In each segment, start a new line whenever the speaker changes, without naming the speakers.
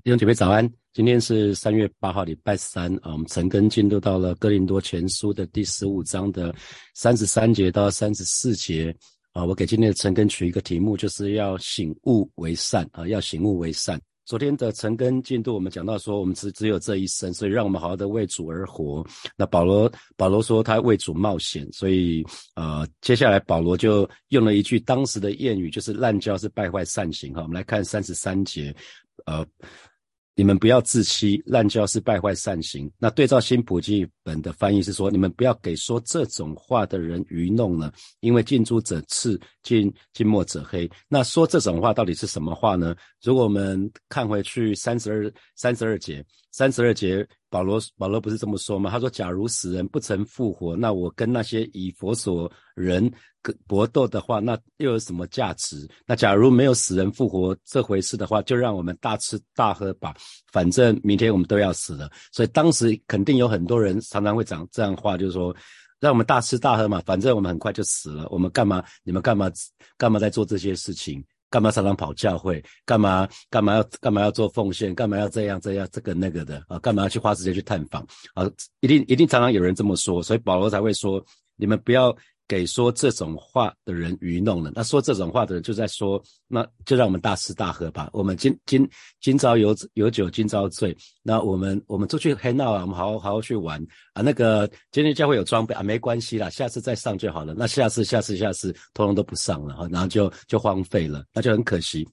弟兄姐妹早安，今天是三月八号，礼拜三啊。我们陈根进入到了哥林多前书的第十五章的三十三节到三十四节啊。我给今天的陈根取一个题目，就是要醒悟为善啊，要醒悟为善。昨天的陈根进度，我们讲到说，我们只只有这一生，所以让我们好好的为主而活。那保罗保罗说他为主冒险，所以呃，接下来保罗就用了一句当时的谚语，就是滥交是败坏善行哈。我们来看三十三节。呃，你们不要自欺，滥交是败坏善行。那对照新普记本的翻译是说，你们不要给说这种话的人愚弄了，因为近朱者赤，近近墨者黑。那说这种话到底是什么话呢？如果我们看回去三十二三十二节，三十二节。保罗保罗不是这么说吗？他说：“假如死人不曾复活，那我跟那些以佛所人搏斗的话，那又有什么价值？那假如没有死人复活这回事的话，就让我们大吃大喝吧，反正明天我们都要死了。所以当时肯定有很多人常常会讲这样话，就是说，让我们大吃大喝嘛，反正我们很快就死了，我们干嘛？你们干嘛？干嘛在做这些事情？”干嘛常常跑教会？干嘛干嘛要干嘛要做奉献？干嘛要这样这样这个那个的啊？干嘛要去花时间去探访啊？一定一定常常有人这么说，所以保罗才会说：你们不要。给说这种话的人愚弄了。那说这种话的人就在说，那就让我们大吃大喝吧。我们今今今朝有有酒今朝醉。那我们我们出去黑闹啊，我们好好好好去玩啊。那个今天教会有装备啊，没关系啦，下次再上就好了。那下次下次下次通通都不上了哈，然后就就荒废了，那就很可惜。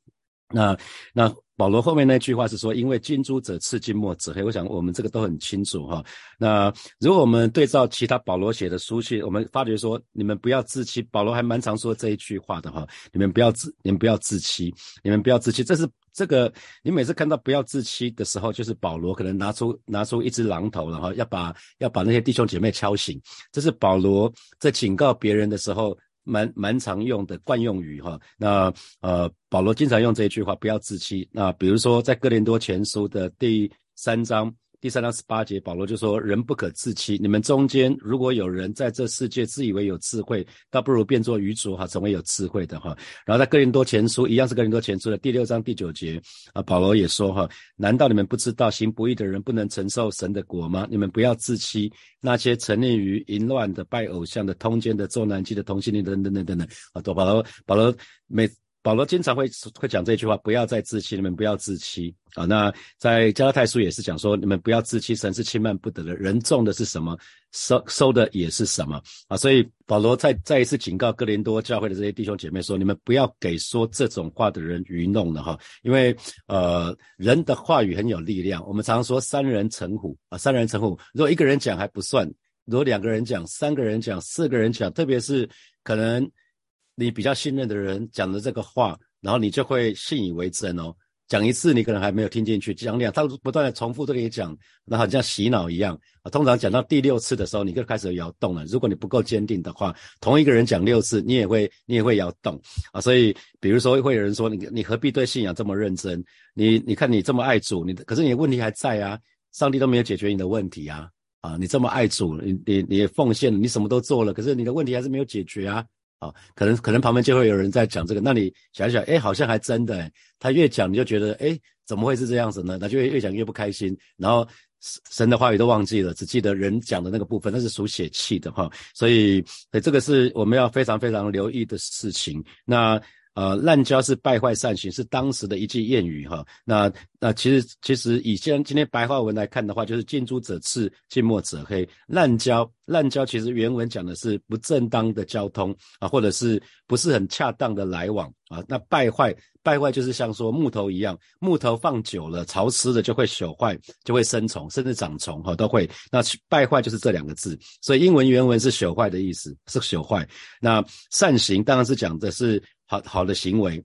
那那。保罗后面那句话是说，因为近朱者赤，近墨者黑。我想我们这个都很清楚哈。那如果我们对照其他保罗写的书信，我们发觉说，你们不要自欺。保罗还蛮常说这一句话的哈。你们不要自，你们不要自欺，你们不要自欺。这是这个，你每次看到不要自欺的时候，就是保罗可能拿出拿出一只榔头了哈，要把要把那些弟兄姐妹敲醒。这是保罗在警告别人的时候。蛮蛮常用的惯用语哈，那呃保罗经常用这一句话，不要自欺。那比如说在哥林多前书的第三章。第三章十八节，保罗就说：“人不可自欺。你们中间如果有人在这世界自以为有智慧，倒不如变作愚拙哈，成为有智慧的哈。”然后在哥林多前书一样是哥林多前书的第六章第九节啊，保罗也说：“哈，难道你们不知道行不义的人不能承受神的果吗？你们不要自欺。那些沉溺于淫乱的、拜偶像的、通奸的、做男妓的、同性恋等等等等等啊，都保罗保罗每。”保罗经常会会讲这句话，不要再自欺，你们不要自欺啊。那在加拉太书也是讲说，你们不要自欺，神是轻慢不得的。人种的是什么，收收的也是什么啊。所以保罗再再一次警告哥林多教会的这些弟兄姐妹说，你们不要给说这种话的人愚弄了哈，因为呃人的话语很有力量。我们常说三人成虎啊，三人成虎。如果一个人讲还不算，如果两个人讲，三个人讲，四个人讲，特别是可能。你比较信任的人讲的这个话，然后你就会信以为真哦。讲一次你可能还没有听进去，讲两他不断的重复都给你讲，那好像洗脑一样啊。通常讲到第六次的时候，你就开始摇动了。如果你不够坚定的话，同一个人讲六次，你也会你也会摇动啊。所以，比如说会有人说你你何必对信仰这么认真？你你看你这么爱主，你可是你的问题还在啊，上帝都没有解决你的问题啊啊！你这么爱主，你你你奉献，你什么都做了，可是你的问题还是没有解决啊。啊，可能可能旁边就会有人在讲这个，那你想想，哎，好像还真的，他越讲你就觉得，哎，怎么会是这样子呢？那就越越讲越不开心，然后神的话语都忘记了，只记得人讲的那个部分，那是属血气的哈，所以，所以这个是我们要非常非常留意的事情。那。呃，滥交是败坏善行，是当时的一句谚语哈。那那其实其实以现今天白话文来看的话，就是近朱者赤，近墨者黑。滥交滥交其实原文讲的是不正当的交通啊，或者是不是很恰当的来往啊。那败坏败坏就是像说木头一样，木头放久了潮湿的就会朽坏，就会生虫，甚至长虫哈都会。那败坏就是这两个字，所以英文原文是朽坏的意思，是朽坏。那善行当然是讲的是。好好的行为，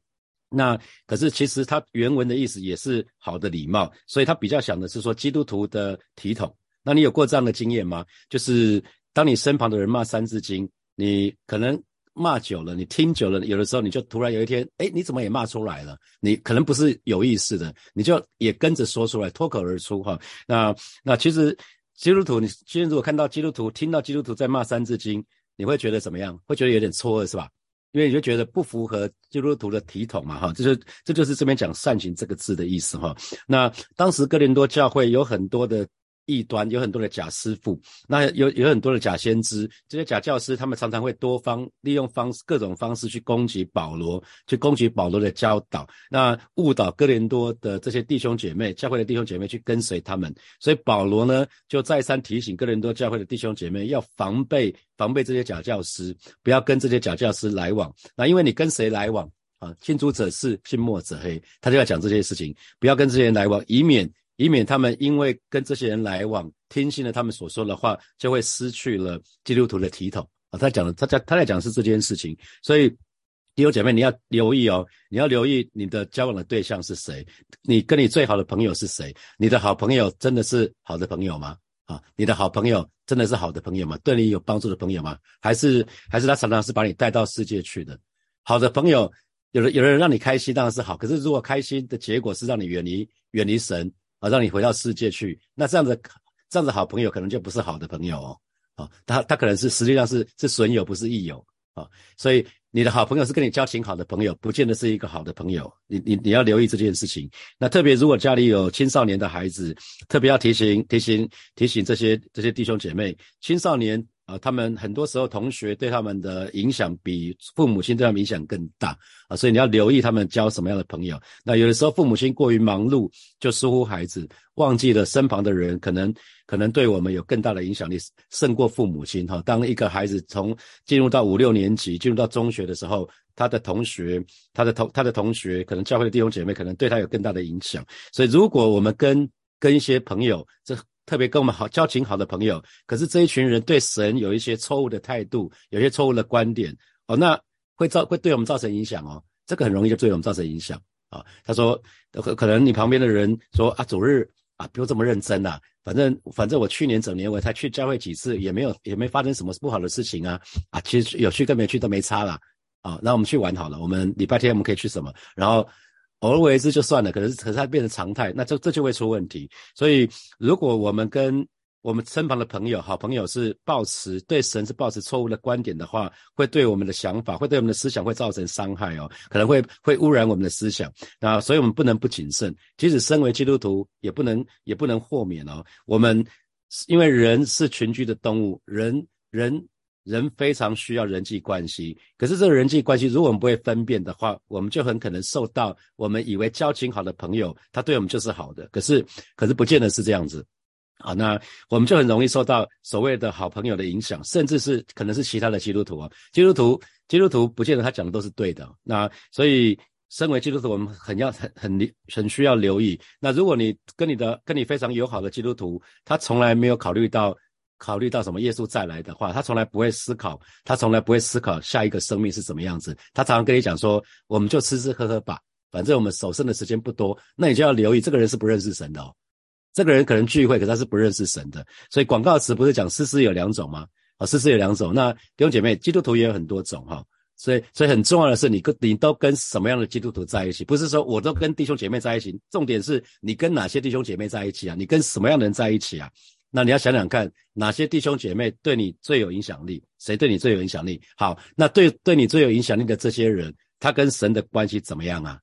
那可是其实他原文的意思也是好的礼貌，所以他比较想的是说基督徒的体统。那你有过这样的经验吗？就是当你身旁的人骂三字经，你可能骂久了，你听久了，有的时候你就突然有一天，哎，你怎么也骂出来了？你可能不是有意识的，你就也跟着说出来，脱口而出哈。那那其实基督徒，你今天如果看到基督徒听到基督徒在骂三字经，你会觉得怎么样？会觉得有点错愕是吧？因为你就觉得不符合基督徒的体统嘛，哈，这就这就是这边讲善行这个字的意思哈。那当时哥林多教会有很多的。异端有很多的假师傅，那有有很多的假先知，这些假教师，他们常常会多方利用方各种方式去攻击保罗，去攻击保罗的教导，那误导哥林多的这些弟兄姐妹，教会的弟兄姐妹去跟随他们。所以保罗呢，就再三提醒哥林多教会的弟兄姐妹要防备防备这些假教师，不要跟这些假教师来往。那因为你跟谁来往啊？近朱者赤，近墨者黑，他就要讲这些事情，不要跟这些人来往，以免。以免他们因为跟这些人来往，听信了他们所说的话，就会失去了基督徒的体统啊！他讲的，他在他在讲是这件事情，所以弟兄姐妹，你要留意哦，你要留意你的交往的对象是谁，你跟你最好的朋友是谁？你的好朋友真的是好的朋友吗？啊，你的好朋友真的是好的朋友吗？对你有帮助的朋友吗？还是还是他常常是把你带到世界去的？好的朋友，有的有的人让你开心当然是好，可是如果开心的结果是让你远离远离神。啊，让你回到世界去，那这样子，这样子好朋友可能就不是好的朋友哦。啊，他他可能是实际上是是损友，不是益友啊。所以你的好朋友是跟你交情好的朋友，不见得是一个好的朋友。你你你要留意这件事情。那特别如果家里有青少年的孩子，特别要提醒提醒提醒这些这些弟兄姐妹，青少年。啊，他们很多时候同学对他们的影响比父母亲对他们影响更大啊，所以你要留意他们交什么样的朋友。那有的时候父母亲过于忙碌，就疏忽孩子，忘记了身旁的人可能可能对我们有更大的影响力，胜过父母亲哈。当一个孩子从进入到五六年级，进入到中学的时候，他的同学，他的同他的同学，可能教会的弟兄姐妹，可能对他有更大的影响。所以如果我们跟跟一些朋友这。特别跟我们好交情好的朋友，可是这一群人对神有一些错误的态度，有些错误的观点哦，那会造会对我们造成影响哦，这个很容易就对我们造成影响啊。他说，可可能你旁边的人说啊，主日啊，不用这么认真呐，反正反正我去年整年我才去教会几次，也没有也没发生什么不好的事情啊啊，其实有去跟没去都没差啦。啊。那我们去玩好了，我们礼拜天我们可以去什么？然后。偶尔为之就算了，可是可是它变成常态，那这这就会出问题。所以，如果我们跟我们身旁的朋友、好朋友是抱持对神是抱持错误的观点的话，会对我们的想法、会对我们的思想会造成伤害哦，可能会会污染我们的思想。那所以我们不能不谨慎，即使身为基督徒，也不能也不能豁免哦。我们因为人是群居的动物，人人。人非常需要人际关系，可是这个人际关系，如果我们不会分辨的话，我们就很可能受到我们以为交情好的朋友，他对我们就是好的，可是可是不见得是这样子，啊，那我们就很容易受到所谓的好朋友的影响，甚至是可能是其他的基督徒啊，基督徒基督徒不见得他讲的都是对的，那所以身为基督徒，我们很要很很很需要留意，那如果你跟你的跟你非常友好的基督徒，他从来没有考虑到。考虑到什么耶稣再来的话，他从来不会思考，他从来不会思考下一个生命是什么样子。他常常跟你讲说，我们就吃吃喝喝吧，反正我们守剩的时间不多。那你就要留意，这个人是不认识神的哦。这个人可能聚会，可他是不认识神的。所以广告词不是讲诗诗有两种吗？啊，诗诗有两种。那弟兄姐妹，基督徒也有很多种哈。所以，所以很重要的是，你跟你都跟什么样的基督徒在一起？不是说我都跟弟兄姐妹在一起，重点是你跟哪些弟兄姐妹在一起啊？你跟什么样的人在一起啊？那你要想想看，哪些弟兄姐妹对你最有影响力？谁对你最有影响力？好，那对对你最有影响力的这些人，他跟神的关系怎么样啊？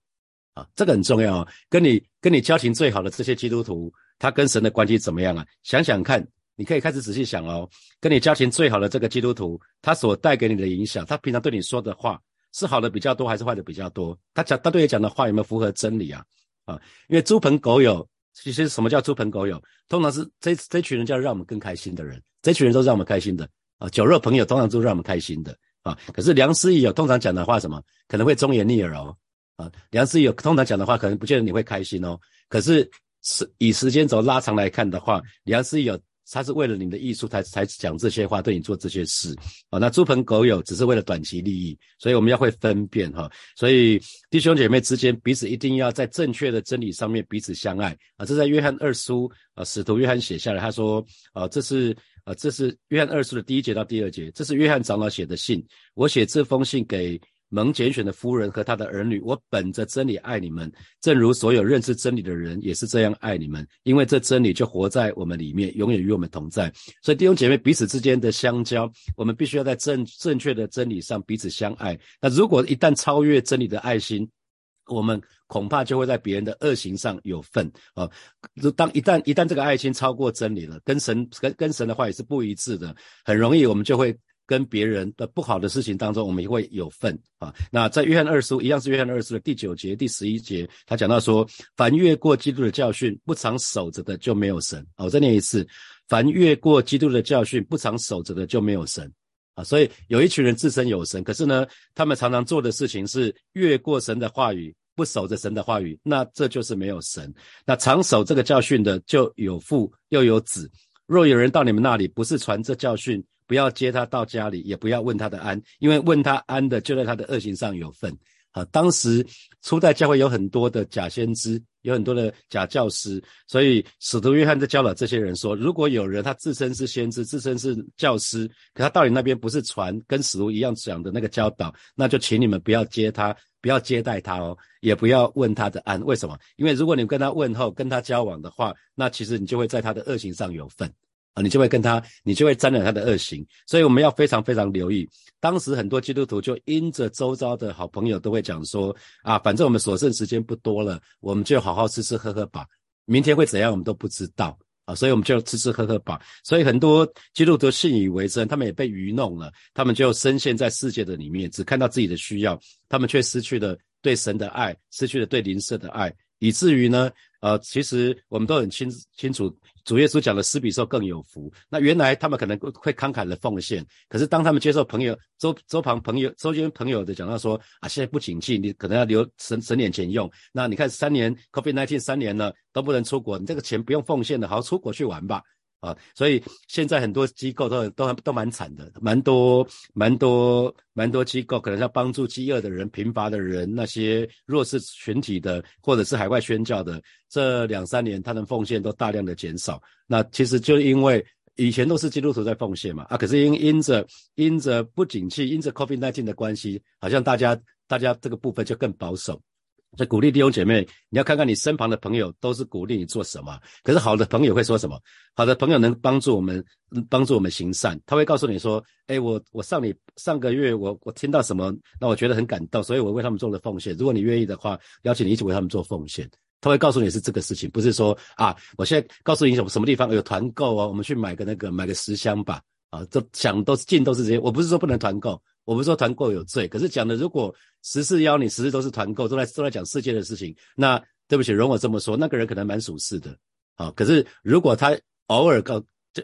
啊，这个很重要哦。跟你跟你交情最好的这些基督徒，他跟神的关系怎么样啊？想想看，你可以开始仔细想哦。跟你交情最好的这个基督徒，他所带给你的影响，他平常对你说的话，是好的比较多，还是坏的比较多？他讲他对你讲的话有没有符合真理啊？啊，因为猪朋狗友。其实什么叫猪朋狗友？通常是这这群人叫让我们更开心的人，这群人都让我们开心的啊。酒肉朋友通常都是让我们开心的啊。可是良师益友通常讲的话什么，可能会忠言逆耳哦啊。良师益友通常讲的话，可能不见得你会开心哦。可是是以时间轴拉长来看的话，良师益友。他是为了你的艺术才才讲这些话，对你做这些事啊。那猪朋狗友只是为了短期利益，所以我们要会分辨哈。所以弟兄姐妹之间彼此一定要在正确的真理上面彼此相爱啊。这在约翰二书啊，使徒约翰写下来，他说啊，这是啊，这是约翰二书的第一节到第二节，这是约翰长老写的信。我写这封信给蒙拣选的夫人和他的儿女，我本着真理爱你们，正如所有认识真理的人也是这样爱你们，因为这真理就活在我们里面，永远与我们同在。所以弟兄姐妹彼此之间的相交，我们必须要在正正确的真理上彼此相爱。那如果一旦超越真理的爱心，我们恐怕就会在别人的恶行上有份啊！当一旦一旦这个爱心超过真理了，跟神跟跟神的话也是不一致的，很容易我们就会。跟别人的不好的事情当中，我们也会有份啊。那在约翰二书一样是约翰二书的第九节、第十一节，他讲到说：凡越过基督的教训，不常守着的就没有神。我再念一次：凡越过基督的教训，不常守着的就没有神啊。所以有一群人自称有神，可是呢，他们常常做的事情是越过神的话语，不守着神的话语，那这就是没有神。那常守这个教训的，就有父又有子。若有人到你们那里，不是传这教训。不要接他到家里，也不要问他的安，因为问他安的就在他的恶行上有份。啊，当时初代教会有很多的假先知，有很多的假教师，所以使徒约翰在教导这些人说：如果有人他自称是先知，自称是教师，可他到你那边不是传跟使徒一样讲的那个教导，那就请你们不要接他，不要接待他哦，也不要问他的安。为什么？因为如果你跟他问候、跟他交往的话，那其实你就会在他的恶行上有份。啊，你就会跟他，你就会沾染他的恶行，所以我们要非常非常留意。当时很多基督徒就因着周遭的好朋友都会讲说，啊，反正我们所剩时间不多了，我们就好好吃吃喝喝吧，明天会怎样我们都不知道啊，所以我们就吃吃喝喝吧。所以很多基督徒信以为真，他们也被愚弄了，他们就深陷在世界的里面，只看到自己的需要，他们却失去了对神的爱，失去了对邻舍的爱，以至于呢。呃，其实我们都很清清楚，主耶稣讲的施比受更有福。那原来他们可能会慷慨的奉献，可是当他们接受朋友周周旁朋友周边朋友的讲到说啊，现在不景气，你可能要留省省点钱用。那你看三年 COVID nineteen 三年了都不能出国，你这个钱不用奉献的，好出国去玩吧。啊，所以现在很多机构都都都蛮惨的，蛮多蛮多蛮多机构可能要帮助饥饿的人、贫乏的人、那些弱势群体的，或者是海外宣教的，这两三年他的奉献都大量的减少。那其实就因为以前都是基督徒在奉献嘛，啊，可是因因着因着不景气，因着 COVID-19 的关系，好像大家大家这个部分就更保守。在鼓励弟兄姐妹，你要看看你身旁的朋友都是鼓励你做什么。可是好的朋友会说什么？好的朋友能帮助我们，帮助我们行善。他会告诉你说：“哎，我我上你上个月我我听到什么，那我觉得很感动，所以我为他们做了奉献。如果你愿意的话，邀请你一起为他们做奉献。”他会告诉你是这个事情，不是说啊，我现在告诉你什么什么地方有团购哦，我们去买个那个买个十箱吧。啊，都想都是尽都是这些。我不是说不能团购。我们说团购有罪，可是讲的如果十四邀你，十四都是团购，都在都在讲世界的事情，那对不起，容我这么说，那个人可能蛮属实的，啊，可是如果他偶尔告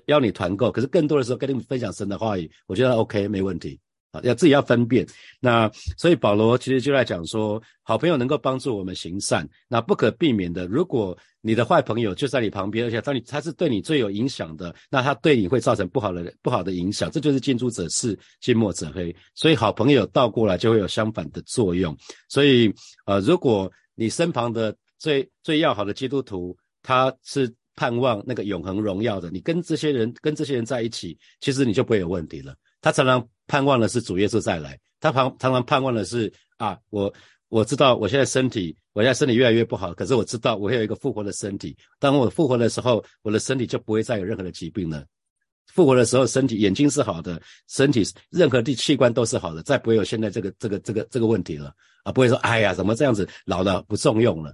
邀你团购，可是更多的时候跟你们分享神的话语，我觉得 OK 没问题。要自己要分辨，那所以保罗其实就在讲说，好朋友能够帮助我们行善，那不可避免的，如果你的坏朋友就在你旁边，而且当你他是对你最有影响的，那他对你会造成不好的不好的影响，这就是近朱者赤，近墨者黑。所以好朋友倒过来就会有相反的作用。所以呃，如果你身旁的最最要好的基督徒，他是盼望那个永恒荣耀的，你跟这些人跟这些人在一起，其实你就不会有问题了。他常常。盼望的是主耶稣再来，他常常常盼望的是啊，我我知道我现在身体，我现在身体越来越不好，可是我知道我有一个复活的身体。当我复活的时候，我的身体就不会再有任何的疾病了。复活的时候，身体眼睛是好的，身体任何的器官都是好的，再不会有现在这个这个这个这个问题了啊！不会说哎呀，怎么这样子老了不重用了，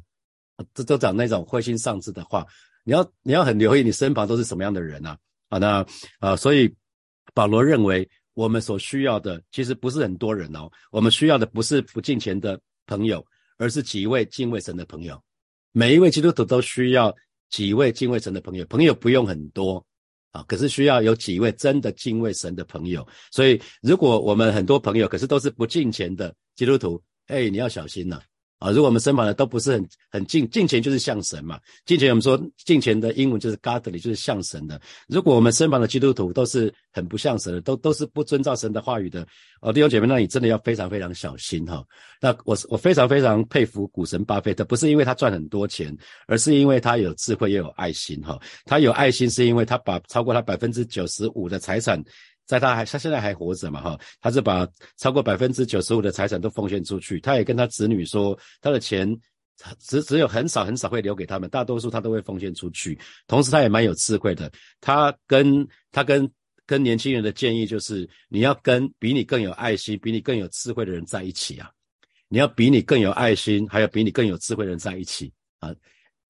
这都讲那种灰心丧志的话。你要你要很留意你身旁都是什么样的人啊啊那啊，所以保罗认为。我们所需要的其实不是很多人哦，我们需要的不是不敬虔的朋友，而是几位敬畏神的朋友。每一位基督徒都需要几位敬畏神的朋友，朋友不用很多啊，可是需要有几位真的敬畏神的朋友。所以，如果我们很多朋友可是都是不敬虔的基督徒，哎，你要小心了。啊如果我们身旁的都不是很很敬敬虔，就是像神嘛。敬虔我们说敬虔的英文就是 godly，就是像神的。如果我们身旁的基督徒都是很不像神的，都都是不遵照神的话语的，哦，弟兄姐妹，那你真的要非常非常小心哈。那我我非常非常佩服股神巴菲特，不是因为他赚很多钱，而是因为他有智慧又有爱心哈。他有爱心是因为他把超过他百分之九十五的财产在他还他现在还活着嘛哈，他是把超过百分之九十五的财产都奉献出去。他也跟他子女说，他的钱只只有很少很少会留给他们，大多数他都会奉献出去。同时他也蛮有智慧的，他跟他跟跟年轻人的建议就是，你要跟比你更有爱心、比你更有智慧的人在一起啊。你要比你更有爱心，还有比你更有智慧的人在一起啊！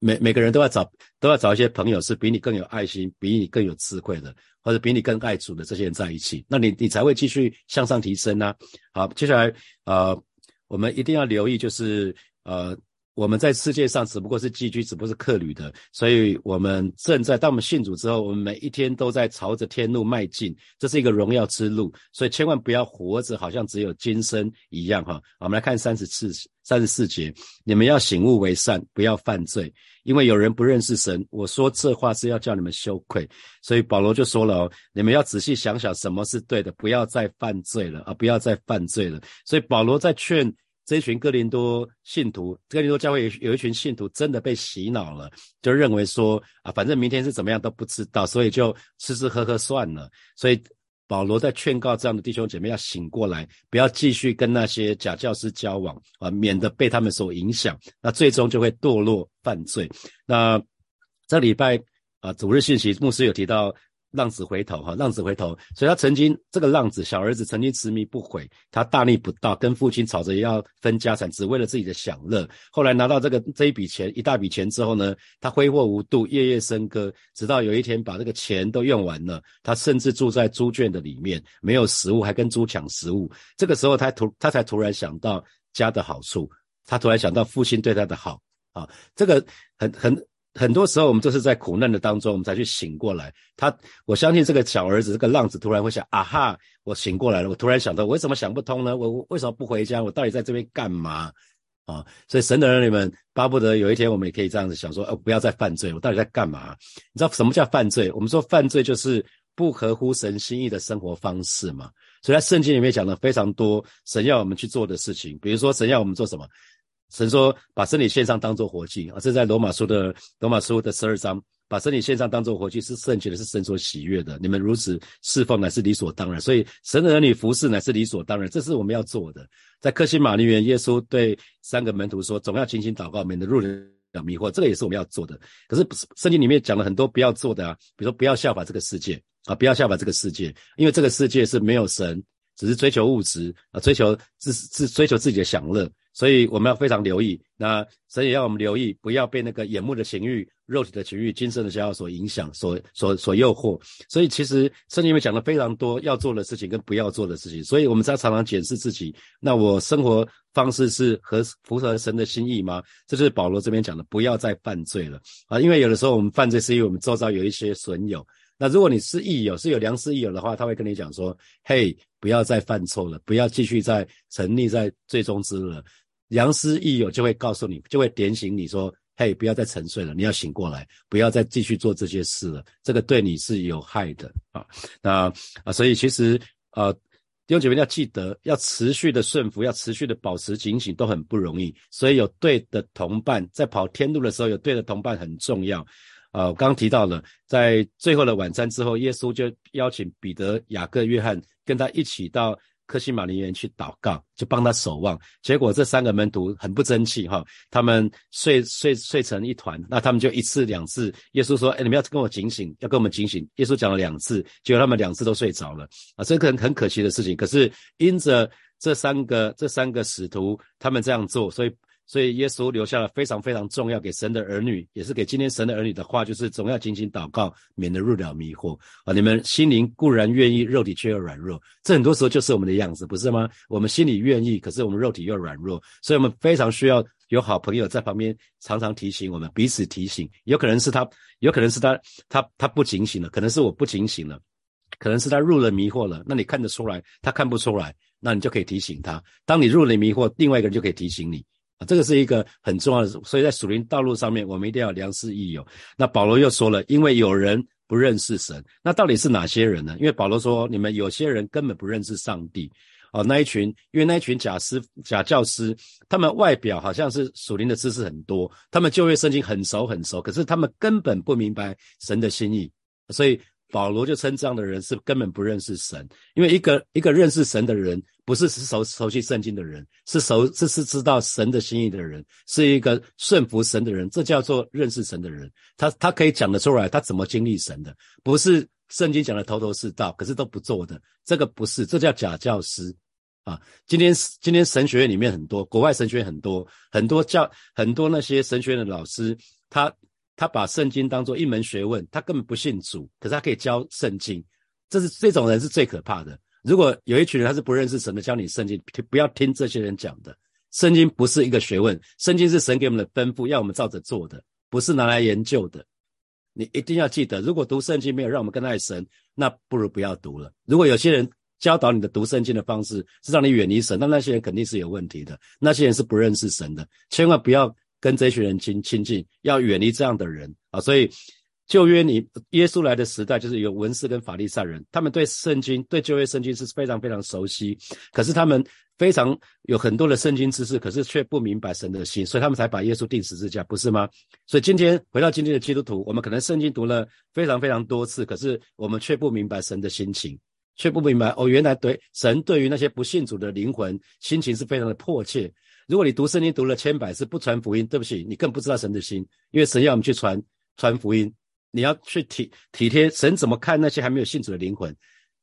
每每个人都要找，都要找一些朋友是比你更有爱心、比你更有智慧的，或者比你更爱主的这些人在一起，那你你才会继续向上提升呢。好，接下来呃，我们一定要留意，就是呃。我们在世界上只不过是寄居，只不过是客旅的，所以我们正在当我们信主之后，我们每一天都在朝着天路迈进，这是一个荣耀之路，所以千万不要活着好像只有今生一样哈。我们来看三十四三十四节，你们要醒悟为善，不要犯罪，因为有人不认识神。我说这话是要叫你们羞愧，所以保罗就说了哦，你们要仔细想想什么是对的，不要再犯罪了啊，不要再犯罪了。所以保罗在劝。这一群哥林多信徒，哥林多教会有有一群信徒真的被洗脑了，就认为说啊，反正明天是怎么样都不知道，所以就吃吃喝喝算了。所以保罗在劝告这样的弟兄姐妹要醒过来，不要继续跟那些假教师交往啊，免得被他们所影响，那最终就会堕落犯罪。那这礼拜啊，主日信息牧师有提到。浪子回头，哈，浪子回头，所以他曾经这个浪子小儿子曾经执迷不悔，他大逆不道，跟父亲吵着要分家产，只为了自己的享乐。后来拿到这个这一笔钱，一大笔钱之后呢，他挥霍无度，夜夜笙歌，直到有一天把这个钱都用完了，他甚至住在猪圈的里面，没有食物，还跟猪抢食物。这个时候他突他才突然想到家的好处，他突然想到父亲对他的好啊，这个很很。很多时候，我们都是在苦难的当中，我们才去醒过来。他，我相信这个小儿子，这个浪子，突然会想：啊哈，我醒过来了。我突然想到，我为什么想不通呢？我为什么不回家？我到底在这边干嘛？啊！所以神的儿女们巴不得有一天，我们也可以这样子想说：哦，不要再犯罪。我到底在干嘛？你知道什么叫犯罪？我们说犯罪就是不合乎神心意的生活方式嘛。所以在圣经里面讲了非常多神要我们去做的事情，比如说神要我们做什么？神说：“把身体献上，当做活祭啊！”这在罗马书的罗马书的十二章，把身体献上，当做活祭是圣洁的，是神所喜悦的。你们如此侍奉，乃是理所当然。所以神的儿女服侍，乃是理所当然。这是我们要做的。在克西玛丽园，耶稣对三个门徒说：“总要勤勤祷告，免得入人迷惑。”这个也是我们要做的。可是圣经里面讲了很多不要做的啊，比如说不要效法这个世界啊，不要效法这个世界，因为这个世界是没有神，只是追求物质啊，追求自自追求自己的享乐。所以我们要非常留意，那神也要我们留意，不要被那个眼目的情欲、肉体的情欲、精神的消耗所影响、所所所诱惑。所以其实圣经里面讲了非常多要做的事情跟不要做的事情，所以我们要常常检视自己。那我生活方式是合符合神的心意吗？这就是保罗这边讲的，不要再犯罪了啊！因为有的时候我们犯罪是因为我们周遭有一些损友。那如果你是益友，是有良师益友的话，他会跟你讲说：“嘿，不要再犯错了，不要继续再沉溺在最终之了。”良师益友就会告诉你，就会点醒你说：“嘿，不要再沉睡了，你要醒过来，不要再继续做这些事了，这个对你是有害的啊。”那啊，所以其实呃，弟兄姐妹要记得，要持续的顺服，要持续的保持警醒，都很不容易。所以有对的同伴，在跑天路的时候，有对的同伴很重要。啊，我刚刚提到了，在最后的晚餐之后，耶稣就邀请彼得、雅各、约翰跟他一起到。克西玛林园去祷告，就帮他守望。结果这三个门徒很不争气哈，他们睡睡睡成一团。那他们就一次两次，耶稣说：“哎，你们要跟我警醒，要跟我们警醒。”耶稣讲了两次，结果他们两次都睡着了啊，这个很很可惜的事情。可是因着这三个这三个使徒他们这样做，所以。所以耶稣留下了非常非常重要给神的儿女，也是给今天神的儿女的话，就是总要紧紧祷告，免得入了迷惑啊！你们心灵固然愿意，肉体却又软弱，这很多时候就是我们的样子，不是吗？我们心里愿意，可是我们肉体又软弱，所以我们非常需要有好朋友在旁边常常提醒我们，彼此提醒。有可能是他，有可能是他，他他不警醒了，可能是我不警醒了，可能是他入了迷惑了。那你看得出来，他看不出来，那你就可以提醒他。当你入了迷惑，另外一个人就可以提醒你。这个是一个很重要的，所以在属灵道路上面，我们一定要良师益友。那保罗又说了，因为有人不认识神，那到底是哪些人呢？因为保罗说，你们有些人根本不认识上帝。哦，那一群，因为那一群假师、假教师，他们外表好像是属灵的知识很多，他们就业圣经很熟很熟，可是他们根本不明白神的心意。所以保罗就称这样的人是根本不认识神，因为一个一个认识神的人，不是熟熟悉圣经的人，是熟这是知道神的心意的人，是一个顺服神的人，这叫做认识神的人。他他可以讲得出来，他怎么经历神的，不是圣经讲的头头是道，可是都不做的，这个不是，这叫假教师啊。今天今天神学院里面很多，国外神学院很多，很多教很多那些神学院的老师，他。他把圣经当做一门学问，他根本不信主，可是他可以教圣经，这是这种人是最可怕的。如果有一群人他是不认识神的，教你圣经，不要听这些人讲的。圣经不是一个学问，圣经是神给我们的吩咐，要我们照着做的，不是拿来研究的。你一定要记得，如果读圣经没有让我们更爱神，那不如不要读了。如果有些人教导你的读圣经的方式是让你远离神，那那些人肯定是有问题的，那些人是不认识神的，千万不要。跟这群人亲亲近，要远离这样的人啊！所以旧约你耶稣来的时代，就是有文士跟法利赛人，他们对圣经、对旧约圣经是非常非常熟悉，可是他们非常有很多的圣经知识，可是却不明白神的心，所以他们才把耶稣钉十字架，不是吗？所以今天回到今天的基督徒，我们可能圣经读了非常非常多次，可是我们却不明白神的心情，却不明白哦，原来对神对于那些不信主的灵魂，心情是非常的迫切。如果你读圣经读了千百次不传福音，对不起，你更不知道神的心，因为神要我们去传传福音，你要去体体贴神怎么看那些还没有信主的灵魂，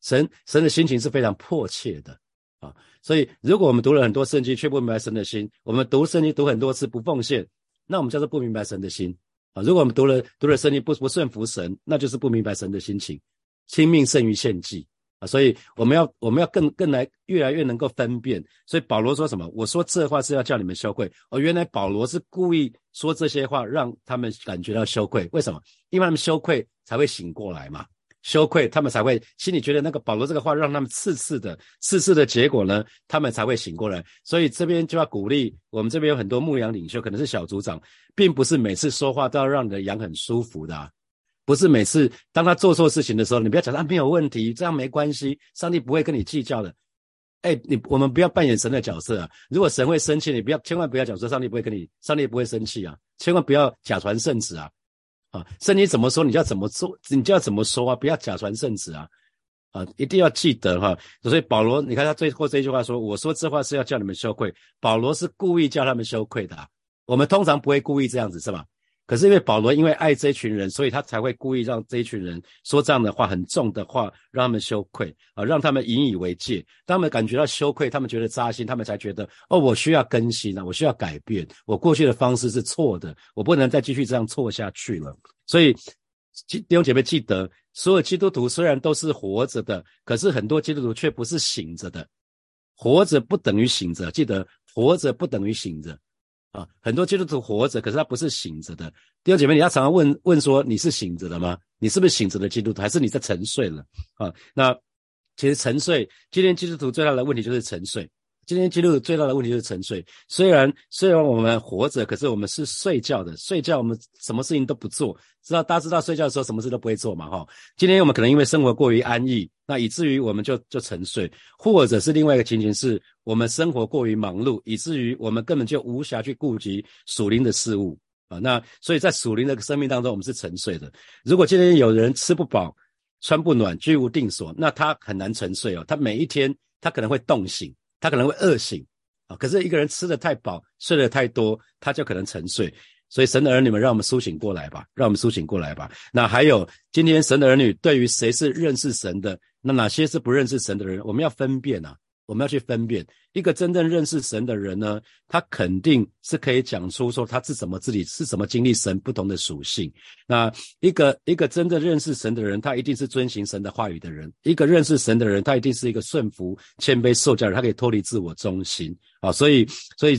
神神的心情是非常迫切的啊！所以如果我们读了很多圣经却不明白神的心，我们读圣经读很多次不奉献，那我们叫做不明白神的心啊！如果我们读了读了圣经不不顺服神，那就是不明白神的心情，亲命胜于献祭。啊，所以我们要我们要更更来越来越能够分辨。所以保罗说什么？我说这话是要叫你们羞愧。哦，原来保罗是故意说这些话，让他们感觉到羞愧。为什么？因为他们羞愧才会醒过来嘛。羞愧，他们才会心里觉得那个保罗这个话让他们刺刺的，刺刺的结果呢，他们才会醒过来。所以这边就要鼓励我们这边有很多牧羊领袖，可能是小组长，并不是每次说话都要让你的羊很舒服的。不是每次当他做错事情的时候，你不要讲他没有问题，这样没关系，上帝不会跟你计较的。哎，你我们不要扮演神的角色啊！如果神会生气，你不要千万不要讲说上帝不会跟你，上帝不会生气啊！千万不要假传圣旨啊！啊，圣经怎么说，你就要怎么做，你就要怎么说啊！不要假传圣旨啊！啊，一定要记得哈。所以保罗，你看他最后这句话说：“我说这话是要叫你们羞愧。”保罗是故意叫他们羞愧的。我们通常不会故意这样子，是吧？可是因为保罗因为爱这一群人，所以他才会故意让这一群人说这样的话很重的话，让他们羞愧啊，让他们引以为戒。他们感觉到羞愧，他们觉得扎心，他们才觉得哦，我需要更新了，我需要改变，我过去的方式是错的，我不能再继续这样错下去了。所以弟兄姐妹记得，所有基督徒虽然都是活着的，可是很多基督徒却不是醒着的。活着不等于醒着，记得活着不等于醒着。啊，很多基督徒活着，可是他不是醒着的。弟兄姐妹，你要常常问问说，你是醒着的吗？你是不是醒着的基督徒，还是你在沉睡了？啊，那其实沉睡，今天基督徒最大的问题就是沉睡。今天基督最大的问题就是沉睡。虽然虽然我们活着，可是我们是睡觉的。睡觉我们什么事情都不做，知道大家知道睡觉的时候什么事都不会做嘛？哈，今天我们可能因为生活过于安逸，那以至于我们就就沉睡，或者是另外一个情形是我们生活过于忙碌，以至于我们根本就无暇去顾及属灵的事物啊。那所以在属灵的生命当中，我们是沉睡的。如果今天有人吃不饱、穿不暖、居无定所，那他很难沉睡哦。他每一天他可能会冻醒。他可能会饿醒啊，可是一个人吃的太饱，睡得太多，他就可能沉睡。所以神的儿女们，让我们苏醒过来吧，让我们苏醒过来吧。那还有，今天神的儿女对于谁是认识神的，那哪些是不认识神的人，我们要分辨啊。我们要去分辨一个真正认识神的人呢，他肯定是可以讲出说他是怎么自己是怎么经历神不同的属性。那一个一个真正认识神的人，他一定是遵行神的话语的人。一个认识神的人，他一定是一个顺服、谦卑、受教人，他可以脱离自我中心啊。所以，所以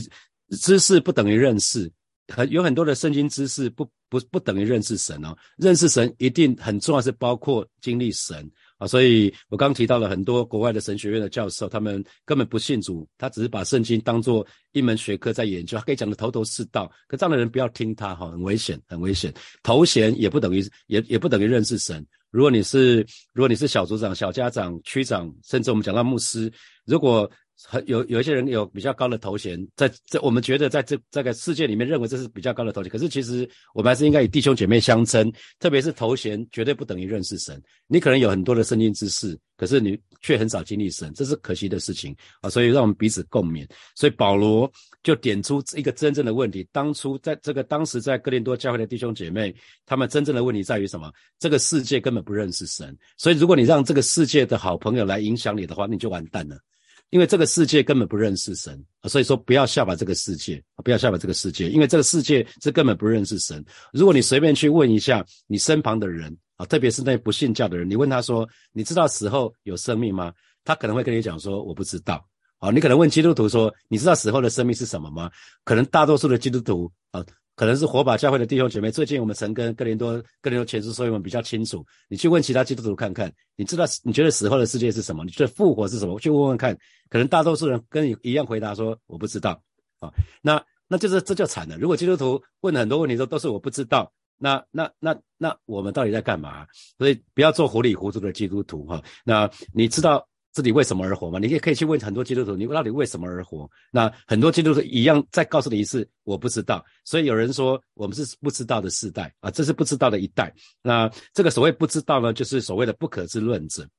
知识不等于认识，很有很多的圣经知识不不不等于认识神哦。认识神一定很重要，是包括经历神。所以我刚提到了很多国外的神学院的教授，他们根本不信主，他只是把圣经当做一门学科在研究，他可以讲的头头是道。可这样的人不要听他哈，很危险，很危险。头衔也不等于也也不等于认识神。如果你是如果你是小组长、小家长、区长，甚至我们讲到牧师，如果很有有一些人有比较高的头衔，在在我们觉得在这这个世界里面认为这是比较高的头衔，可是其实我们还是应该以弟兄姐妹相称，特别是头衔绝对不等于认识神。你可能有很多的圣经知识，可是你却很少经历神，这是可惜的事情啊！所以让我们彼此共勉。所以保罗就点出一个真正的问题：当初在这个当时在哥林多教会的弟兄姐妹，他们真正的问题在于什么？这个世界根本不认识神，所以如果你让这个世界的好朋友来影响你的话，你就完蛋了。因为这个世界根本不认识神，所以说不要效法这个世界，不要效法这个世界，因为这个世界是根本不认识神。如果你随便去问一下你身旁的人啊，特别是那些不信教的人，你问他说：“你知道死后有生命吗？”他可能会跟你讲说：“我不知道。”啊，你可能问基督徒说：“你知道死后的生命是什么吗？”可能大多数的基督徒啊。可能是火把教会的弟兄姐妹，最近我们曾跟哥林多、哥林多前书，所以我们比较清楚。你去问其他基督徒看看，你知道你觉得死后的世界是什么？你觉得复活是什么？去问问看。可能大多数人跟你一样回答说我不知道啊。那那就是这就惨了。如果基督徒问很多问题都都是我不知道，那那那那我们到底在干嘛？所以不要做糊里糊涂的基督徒哈。那你知道？自己为什么而活嘛？你也可以去问很多基督徒，你到底为什么而活？那很多基督徒一样再告诉你一次，我不知道。所以有人说我们是不知道的世代啊，这是不知道的一代。那这个所谓不知道呢，就是所谓的不可知论者。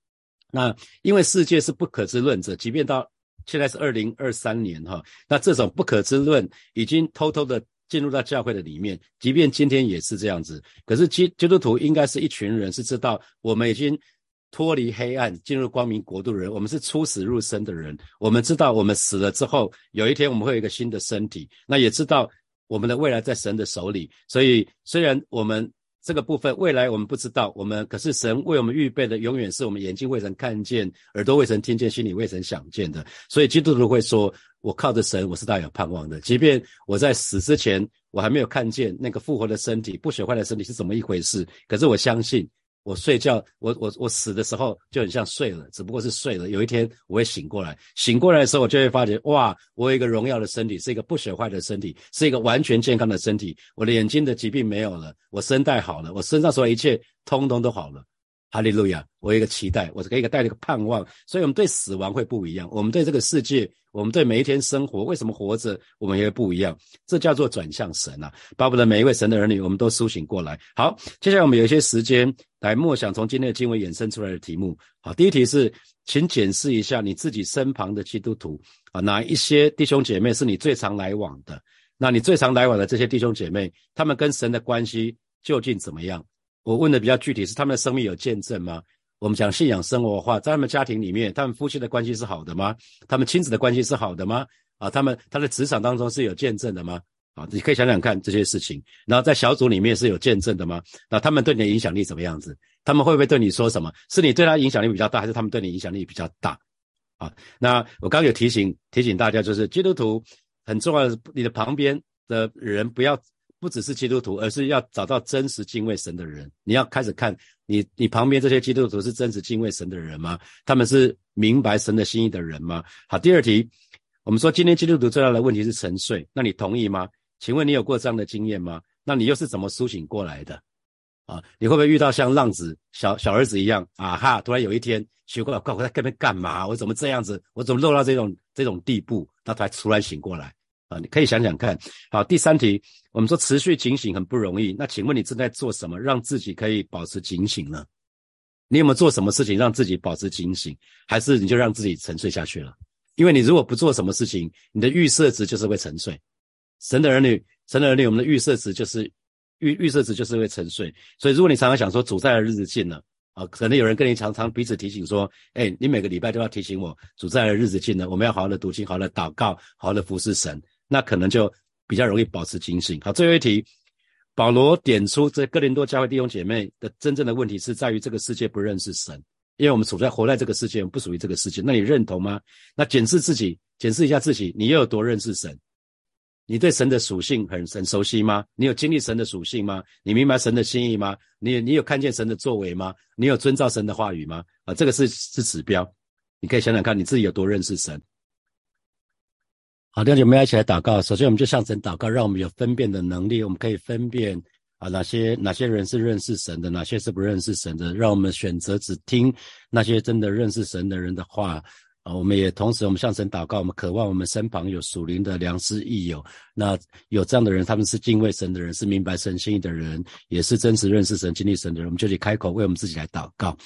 那因为世界是不可知论者，即便到现在是二零二三年哈，那这种不可知论已经偷偷的进入到教会的里面，即便今天也是这样子。可是基基督徒应该是一群人是知道我们已经。脱离黑暗，进入光明国度的人，我们是出死入生的人。我们知道，我们死了之后，有一天我们会有一个新的身体。那也知道，我们的未来在神的手里。所以，虽然我们这个部分未来我们不知道，我们可是神为我们预备的，永远是我们眼睛未曾看见，耳朵未曾听见，心里未曾想见的。所以，基督徒会说：“我靠着神，我是大有盼望的。即便我在死之前，我还没有看见那个复活的身体、不朽坏的身体是怎么一回事，可是我相信。”我睡觉，我我我死的时候就很像睡了，只不过是睡了。有一天我会醒过来，醒过来的时候，我就会发觉，哇，我有一个荣耀的身体，是一个不朽坏的身体，是一个完全健康的身体。我的眼睛的疾病没有了，我声带好了，我身上所有一切通通都好了。哈利路亚！我有一个期待，我是可以带了一个盼望，所以我们对死亡会不一样，我们对这个世界，我们对每一天生活，为什么活着，我们也会不一样。这叫做转向神啊！巴不得每一位神的儿女，我们都苏醒过来。好，接下来我们有一些时间来默想从今天的经文衍生出来的题目。好，第一题是，请检视一下你自己身旁的基督徒啊，哪一些弟兄姐妹是你最常来往的？那你最常来往的这些弟兄姐妹，他们跟神的关系究竟怎么样？我问的比较具体，是他们的生命有见证吗？我们讲信仰生活化，在他们家庭里面，他们夫妻的关系是好的吗？他们亲子的关系是好的吗？啊，他们他的职场当中是有见证的吗？啊，你可以想想看这些事情。然后在小组里面是有见证的吗？那他们对你的影响力怎么样子？他们会不会对你说什么？是你对他影响力比较大，还是他们对你影响力比较大？啊，那我刚有提醒提醒大家，就是基督徒很重要的，你的旁边的人不要。不只是基督徒，而是要找到真实敬畏神的人。你要开始看你，你旁边这些基督徒是真实敬畏神的人吗？他们是明白神的心意的人吗？好，第二题，我们说今天基督徒最大的问题是沉睡，那你同意吗？请问你有过这样的经验吗？那你又是怎么苏醒过来的？啊，你会不会遇到像浪子小小儿子一样啊哈？突然有一天奇怪，怪，我在这边干嘛？我怎么这样子？我怎么落到这种这种地步？那才突然醒过来。啊，你可以想想看。好，第三题，我们说持续警醒很不容易。那请问你正在做什么，让自己可以保持警醒呢？你有没有做什么事情让自己保持警醒？还是你就让自己沉睡下去了？因为你如果不做什么事情，你的预设值就是会沉睡。神的儿女，神的儿女，我们的预设值就是预预设值就是会沉睡。所以如果你常常想说主在的日子近了。啊，可能有人跟你常常彼此提醒说，哎，你每个礼拜都要提醒我，主在的日子近了，我们要好好的读经，好好的祷告，好好的服侍神。那可能就比较容易保持警醒。好，最后一题，保罗点出这哥林多教会弟兄姐妹的真正的问题是在于这个世界不认识神，因为我们处在活在这个世界，不属于这个世界。那你认同吗？那检视自己，检视一下自己，你又有多认识神？你对神的属性很很熟悉吗？你有经历神的属性吗？你明白神的心意吗？你你有看见神的作为吗？你有遵照神的话语吗？啊，这个是是指标，你可以想想看你自己有多认识神。好，弟兄姐妹，一起来祷告。首先，我们就向神祷告，让我们有分辨的能力。我们可以分辨啊，哪些哪些人是认识神的，哪些是不认识神的。让我们选择只听那些真的认识神的人的话，啊，我们也同时，我们向神祷告，我们渴望我们身旁有属灵的良师益友。那有这样的人，他们是敬畏神的人，是明白神心意的人，也是真实认识神、经历神的人。我们就去开口为我们自己来祷告，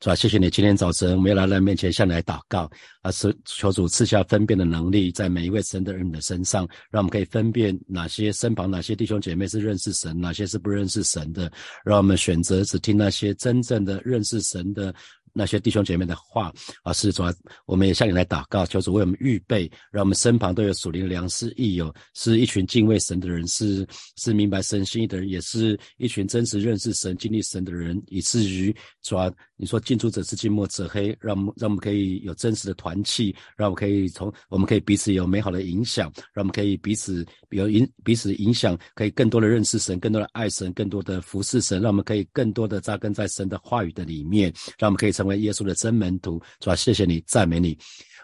主啊？谢谢你，今天早晨我们要来到面前向你来祷告，啊，是求主赐下分辨的能力，在每一位神的人的身上，让我们可以分辨哪些身旁哪些弟兄姐妹是认识神，哪些是不认识神的，让我们选择只听那些真正的认识神的。那些弟兄姐妹的话啊，是主啊，我们也向你来祷告，求主为我们预备，让我们身旁都有属灵的良师益友，是一群敬畏神的人，是是明白神心意的人，也是一群真实认识神、经历神的人，以至于主。你说近朱者赤，近墨者黑，让让我们可以有真实的团契，让我们可以从我们可以彼此有美好的影响，让我们可以彼此有影彼此影响，可以更多的认识神，更多的爱神，更多的服侍神，让我们可以更多的扎根在神的话语的里面，让我们可以成为耶稣的真门徒。主啊，谢谢你，赞美你。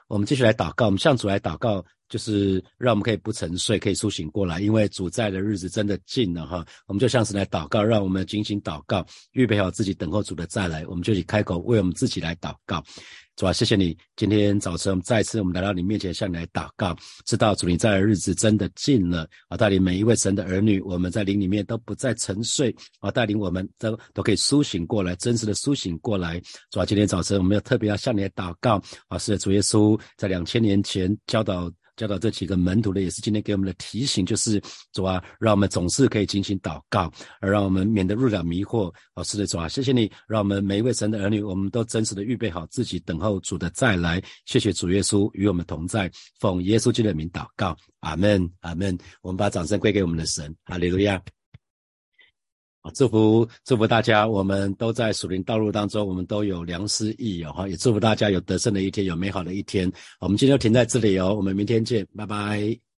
我们继续来祷告，我们向主来祷告。就是让我们可以不沉睡，可以苏醒过来，因为主在的日子真的近了哈。我们就像是来祷告，让我们精心祷告，预备好自己等候主的再来。我们就以开口为我们自己来祷告。主啊，谢谢你，今天早晨我们再次我们来到你面前向你来祷告，知道主你在的日子真的近了啊！带领每一位神的儿女，我们在灵里面都不再沉睡啊！带领我们都都可以苏醒过来，真实的苏醒过来。主啊，今天早晨我们要特别要向你来祷告啊！是主耶稣在两千年前教导。教导这几个门徒的，也是今天给我们的提醒，就是主啊，让我们总是可以进行祷告，而让我们免得入了迷惑。老师的，主啊，谢谢你，让我们每一位神的儿女，我们都真实的预备好自己，等候主的再来。谢谢主耶稣与我们同在，奉耶稣基督的名祷告，阿门，阿门。我们把掌声归给我们的神，哈利路亚。啊，祝福祝福大家，我们都在属灵道路当中，我们都有良师益友哈，也祝福大家有得胜的一天，有美好的一天。我们今天就停在这里哦，我们明天见，拜拜。